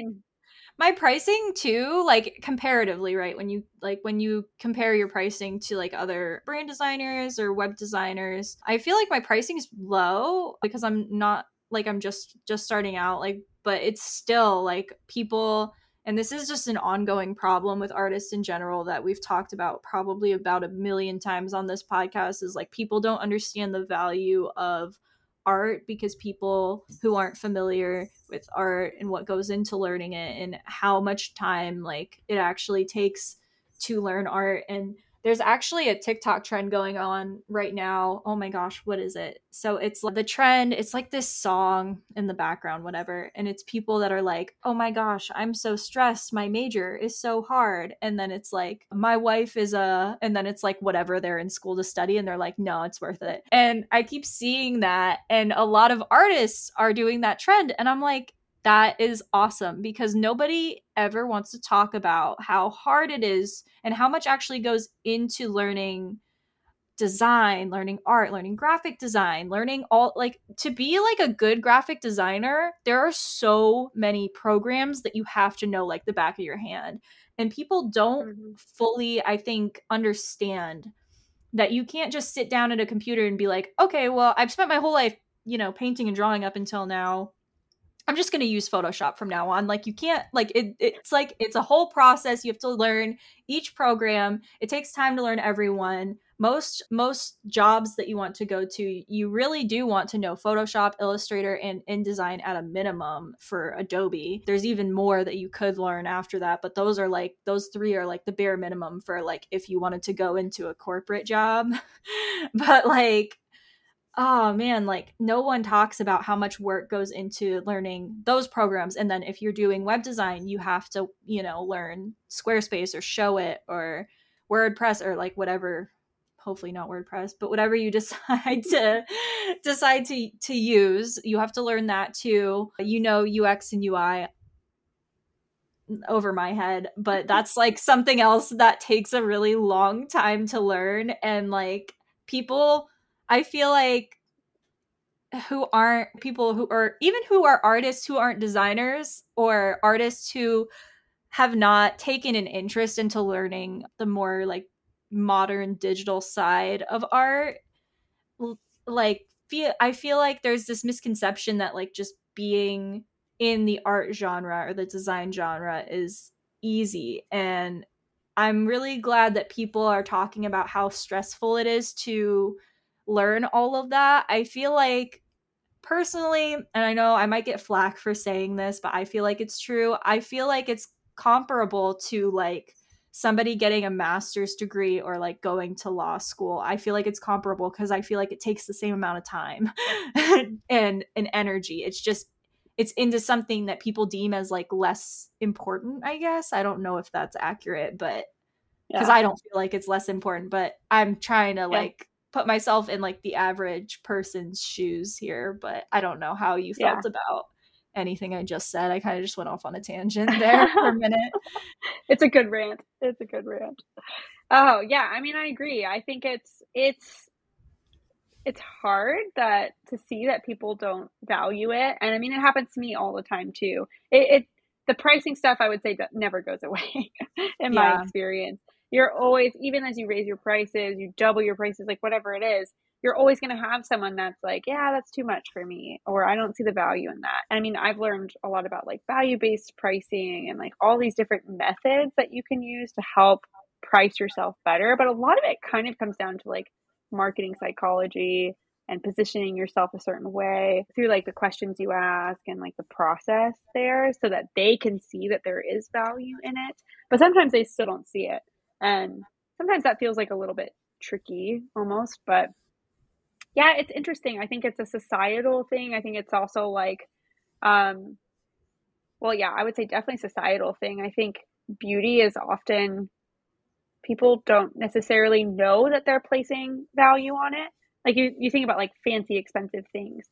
my pricing too like comparatively right when you like when you compare your pricing to like other brand designers or web designers i feel like my pricing is low because i'm not like i'm just just starting out like but it's still like people and this is just an ongoing problem with artists in general that we've talked about probably about a million times on this podcast is like people don't understand the value of art because people who aren't familiar with art and what goes into learning it and how much time like it actually takes to learn art. And there's actually a TikTok trend going on right now. Oh my gosh, what is it? So it's the trend, it's like this song in the background, whatever. And it's people that are like, oh my gosh, I'm so stressed. My major is so hard. And then it's like, my wife is a, and then it's like whatever they're in school to study. And they're like, no, it's worth it. And I keep seeing that. And a lot of artists are doing that trend. And I'm like, that is awesome because nobody ever wants to talk about how hard it is and how much actually goes into learning design, learning art, learning graphic design, learning all like to be like a good graphic designer, there are so many programs that you have to know like the back of your hand. And people don't mm-hmm. fully, I think, understand that you can't just sit down at a computer and be like, okay, well, I've spent my whole life, you know, painting and drawing up until now. I'm just going to use Photoshop from now on. Like you can't like it it's like it's a whole process. You have to learn each program. It takes time to learn everyone. Most most jobs that you want to go to, you really do want to know Photoshop, Illustrator and InDesign at a minimum for Adobe. There's even more that you could learn after that, but those are like those three are like the bare minimum for like if you wanted to go into a corporate job. but like oh man, like no one talks about how much work goes into learning those programs. And then if you're doing web design, you have to, you know, learn Squarespace or Showit or WordPress or like whatever hopefully not WordPress, but whatever you decide to decide to to use, you have to learn that too. You know UX and UI over my head, but that's like something else that takes a really long time to learn and like people I feel like who aren't people who are even who are artists who aren't designers or artists who have not taken an interest into learning the more like modern digital side of art like feel I feel like there's this misconception that like just being in the art genre or the design genre is easy. And I'm really glad that people are talking about how stressful it is to learn all of that. I feel like personally, and I know I might get flack for saying this, but I feel like it's true. I feel like it's comparable to like somebody getting a master's degree or like going to law school. I feel like it's comparable because I feel like it takes the same amount of time and and energy. It's just it's into something that people deem as like less important, I guess. I don't know if that's accurate, but because yeah. I don't feel like it's less important, but I'm trying to yeah. like put myself in like the average person's shoes here, but I don't know how you felt yeah. about anything I just said. I kind of just went off on a tangent there for a minute. It's a good rant. It's a good rant. Oh, yeah, I mean I agree. I think it's it's it's hard that to see that people don't value it. And I mean it happens to me all the time too. It, it the pricing stuff I would say that never goes away in yeah. my experience you're always even as you raise your prices you double your prices like whatever it is you're always going to have someone that's like yeah that's too much for me or i don't see the value in that. I mean i've learned a lot about like value based pricing and like all these different methods that you can use to help price yourself better but a lot of it kind of comes down to like marketing psychology and positioning yourself a certain way through like the questions you ask and like the process there so that they can see that there is value in it but sometimes they still don't see it and sometimes that feels like a little bit tricky almost, but yeah, it's interesting. I think it's a societal thing. I think it's also like, um, well, yeah, I would say definitely societal thing. I think beauty is often people don't necessarily know that they're placing value on it. Like you, you think about like fancy, expensive things.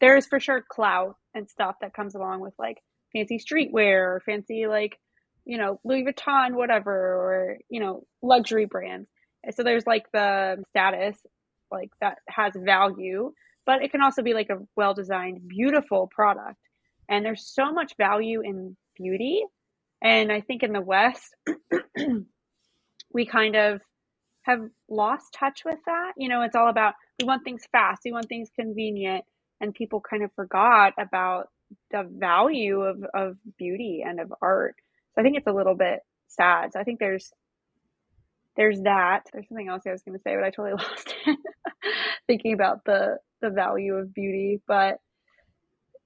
There's for sure clout and stuff that comes along with like fancy streetwear or fancy like, you know, Louis Vuitton, whatever, or, you know, luxury brands. So there's like the status like that has value, but it can also be like a well designed, beautiful product. And there's so much value in beauty. And I think in the West, we kind of have lost touch with that. You know, it's all about we want things fast, we want things convenient, and people kind of forgot about the value of, of beauty and of art. So I think it's a little bit sad. So I think there's there's that. There's something else I was going to say, but I totally lost it. Thinking about the the value of beauty, but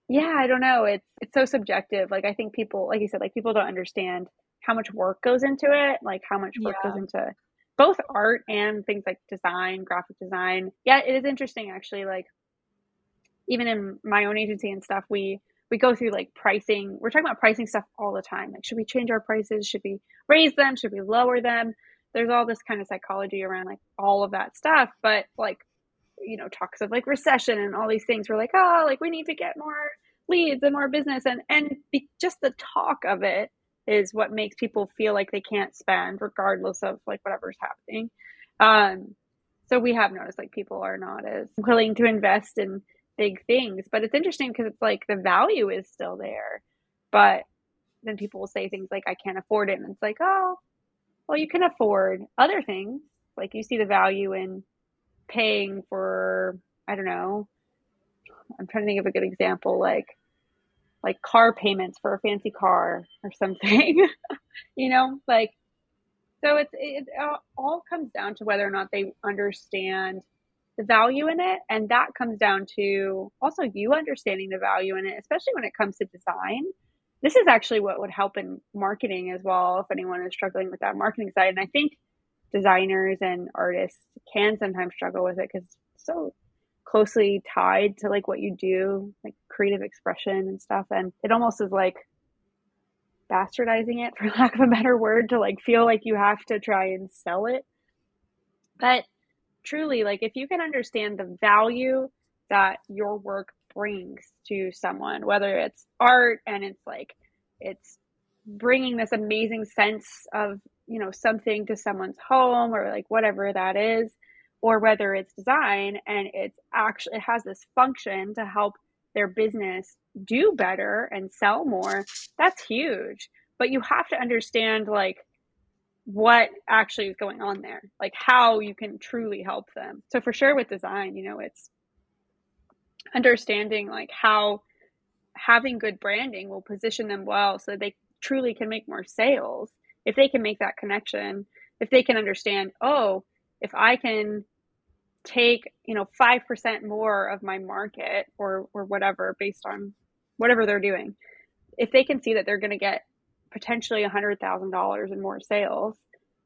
yeah, I don't know. It's it's so subjective. Like I think people, like you said, like people don't understand how much work goes into it, like how much work yeah. goes into both art and things like design, graphic design. Yeah, it is interesting actually. Like even in my own agency and stuff, we we go through like pricing. We're talking about pricing stuff all the time. Like, should we change our prices? Should we raise them? Should we lower them? There's all this kind of psychology around like all of that stuff. But like, you know, talks of like recession and all these things. We're like, oh, like we need to get more leads and more business, and and be, just the talk of it is what makes people feel like they can't spend regardless of like whatever's happening. Um, so we have noticed like people are not as willing to invest in big things, but it's interesting because it's like the value is still there, but then people will say things like, I can't afford it. And it's like, oh, well, you can afford other things. Like you see the value in paying for, I don't know, I'm trying to think of a good example, like like car payments for a fancy car or something, you know, like, so it's, it all comes down to whether or not they understand the value in it. And that comes down to also you understanding the value in it, especially when it comes to design. This is actually what would help in marketing as well, if anyone is struggling with that marketing side. And I think designers and artists can sometimes struggle with it because it's so closely tied to like what you do, like creative expression and stuff. And it almost is like bastardizing it, for lack of a better word, to like feel like you have to try and sell it. But truly, like if you can understand the value that your work brings to someone, whether it's art and it's like, it's bringing this amazing sense of, you know, something to someone's home or like whatever that is, or whether it's design and it's actually it has this function to help their business do better and sell more that's huge. But you have to understand like what actually is going on there like how you can truly help them. So for sure with design you know it's understanding like how having good branding will position them well so they truly can make more sales. If they can make that connection if they can understand oh if i can take you know 5% more of my market or or whatever based on whatever they're doing if they can see that they're going to get potentially $100000 in more sales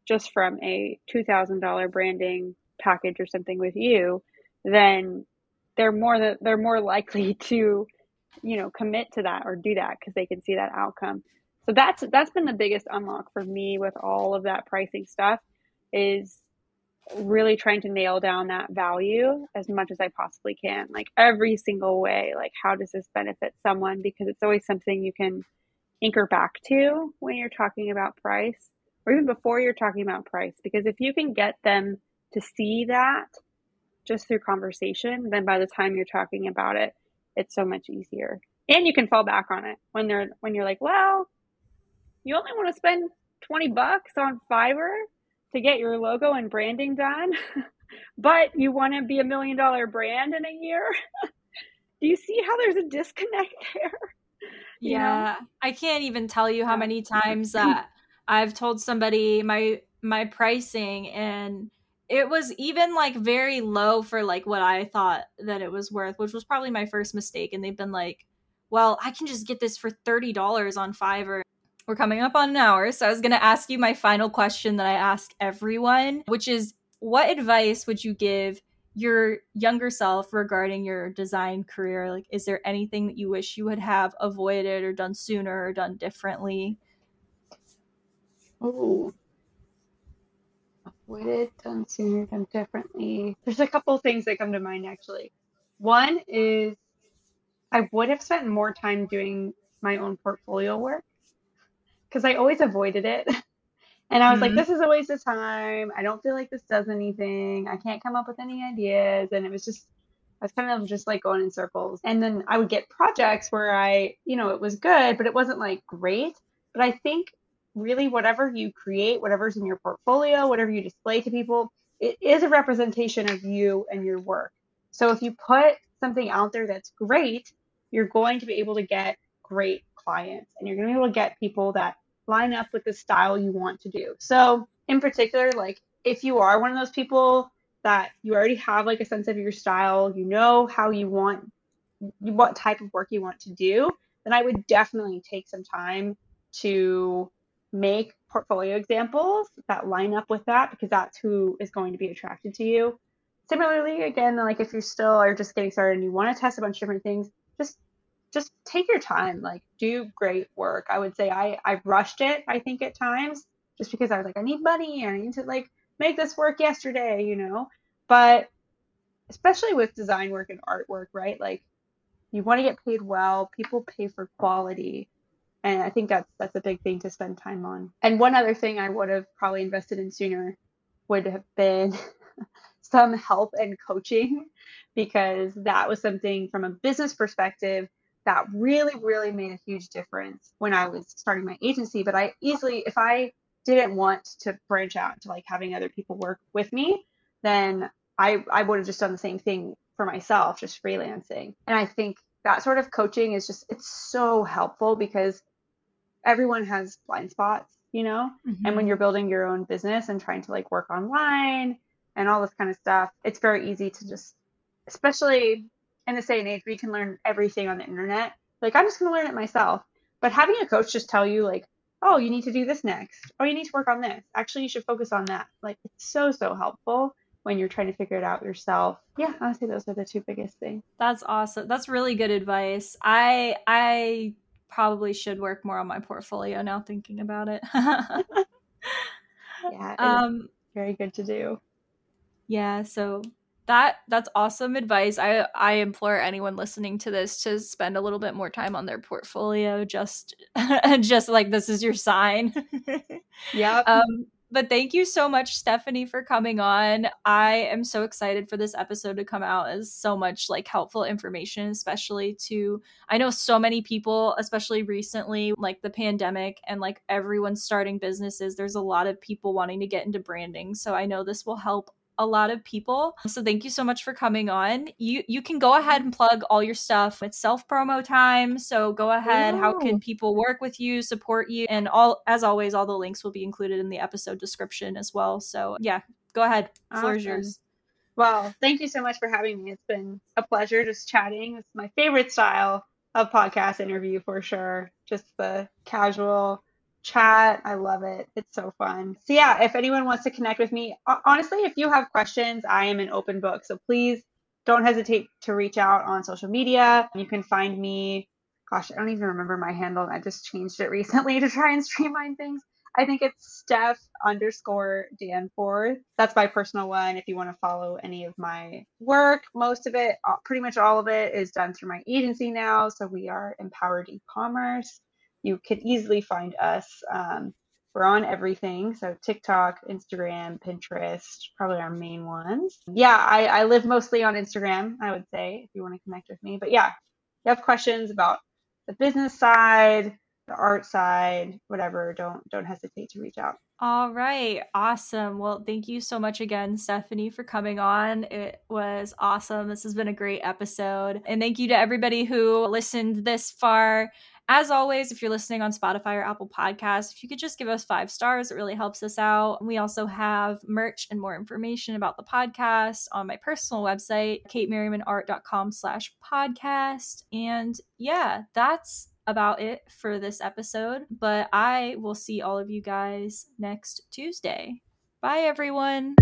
just from a $2000 branding package or something with you then they're more they're more likely to you know commit to that or do that because they can see that outcome so that's that's been the biggest unlock for me with all of that pricing stuff is really trying to nail down that value as much as I possibly can, like every single way. Like, how does this benefit someone? Because it's always something you can anchor back to when you're talking about price, or even before you're talking about price. Because if you can get them to see that just through conversation, then by the time you're talking about it, it's so much easier. And you can fall back on it when they're when you're like, well, you only want to spend 20 bucks on Fiverr to get your logo and branding done, but you want to be a million dollar brand in a year. Do you see how there's a disconnect there? Yeah, know? I can't even tell you how many times that I've told somebody my my pricing and it was even like very low for like what I thought that it was worth, which was probably my first mistake and they've been like, "Well, I can just get this for $30 on Fiverr." We're coming up on an hour. So I was going to ask you my final question that I ask everyone, which is what advice would you give your younger self regarding your design career? Like, is there anything that you wish you would have avoided or done sooner or done differently? Oh, it done sooner, done differently? There's a couple things that come to mind actually. One is I would have spent more time doing my own portfolio work because I always avoided it. And I was mm-hmm. like, this is a waste of time. I don't feel like this does anything. I can't come up with any ideas. And it was just, I was kind of just like going in circles. And then I would get projects where I, you know, it was good, but it wasn't like great. But I think really whatever you create, whatever's in your portfolio, whatever you display to people, it is a representation of you and your work. So if you put something out there that's great, you're going to be able to get great clients and you're going to be able to get people that line up with the style you want to do. So, in particular, like if you are one of those people that you already have like a sense of your style, you know how you want what type of work you want to do, then I would definitely take some time to make portfolio examples that line up with that because that's who is going to be attracted to you. Similarly, again, like if you still are just getting started and you want to test a bunch of different things, just just take your time, like do great work. I would say I I rushed it, I think at times, just because I was like I need money I need to like make this work yesterday, you know. But especially with design work and artwork, right? Like you want to get paid well, people pay for quality and I think that's that's a big thing to spend time on. And one other thing I would have probably invested in sooner would have been some help and coaching because that was something from a business perspective that really really made a huge difference when I was starting my agency, but I easily if I didn't want to branch out to like having other people work with me, then I I would have just done the same thing for myself, just freelancing. And I think that sort of coaching is just it's so helpful because everyone has blind spots, you know? Mm-hmm. And when you're building your own business and trying to like work online and all this kind of stuff, it's very easy to just, especially in this day and age you can learn everything on the internet. Like, I'm just going to learn it myself. But having a coach just tell you, like, oh, you need to do this next. Oh, you need to work on this. Actually, you should focus on that. Like, it's so, so helpful when you're trying to figure it out yourself. Yeah, I would say those are the two biggest things. That's awesome. That's really good advice. I I probably should work more on my portfolio now thinking about it. yeah, um very good to do. Yeah, so that that's awesome advice. I I implore anyone listening to this to spend a little bit more time on their portfolio just just like this is your sign. yeah. Um but thank you so much, Stephanie, for coming on. I am so excited for this episode to come out as so much like helpful information, especially to I know so many people, especially recently, like the pandemic and like everyone starting businesses. There's a lot of people wanting to get into branding. So I know this will help a lot of people. So thank you so much for coming on. You you can go ahead and mm-hmm. plug all your stuff. It's self promo time. So go ahead. Ooh. How can people work with you, support you, and all as always, all the links will be included in the episode description as well. So yeah, go ahead. Floor awesome. yours. Well, thank you so much for having me. It's been a pleasure just chatting. It's my favorite style of podcast interview for sure. Just the casual chat. I love it. It's so fun. So, yeah, if anyone wants to connect with me, honestly, if you have questions, I am an open book. So, please don't hesitate to reach out on social media. You can find me, gosh, I don't even remember my handle. I just changed it recently to try and streamline things. I think it's Steph underscore Danforth. That's my personal one. If you want to follow any of my work, most of it, pretty much all of it, is done through my agency now. So we are Empowered E-commerce you could easily find us. Um, we're on everything. So TikTok, Instagram, Pinterest, probably our main ones. Yeah, I, I live mostly on Instagram, I would say, if you want to connect with me. But yeah, you have questions about the business side, the art side, whatever, don't don't hesitate to reach out. All right. Awesome. Well, thank you so much again, Stephanie, for coming on. It was awesome. This has been a great episode. And thank you to everybody who listened this far. As always, if you're listening on Spotify or Apple Podcasts, if you could just give us five stars, it really helps us out. We also have merch and more information about the podcast on my personal website, katemerrimanart.com slash podcast. And yeah, that's about it for this episode. But I will see all of you guys next Tuesday. Bye, everyone.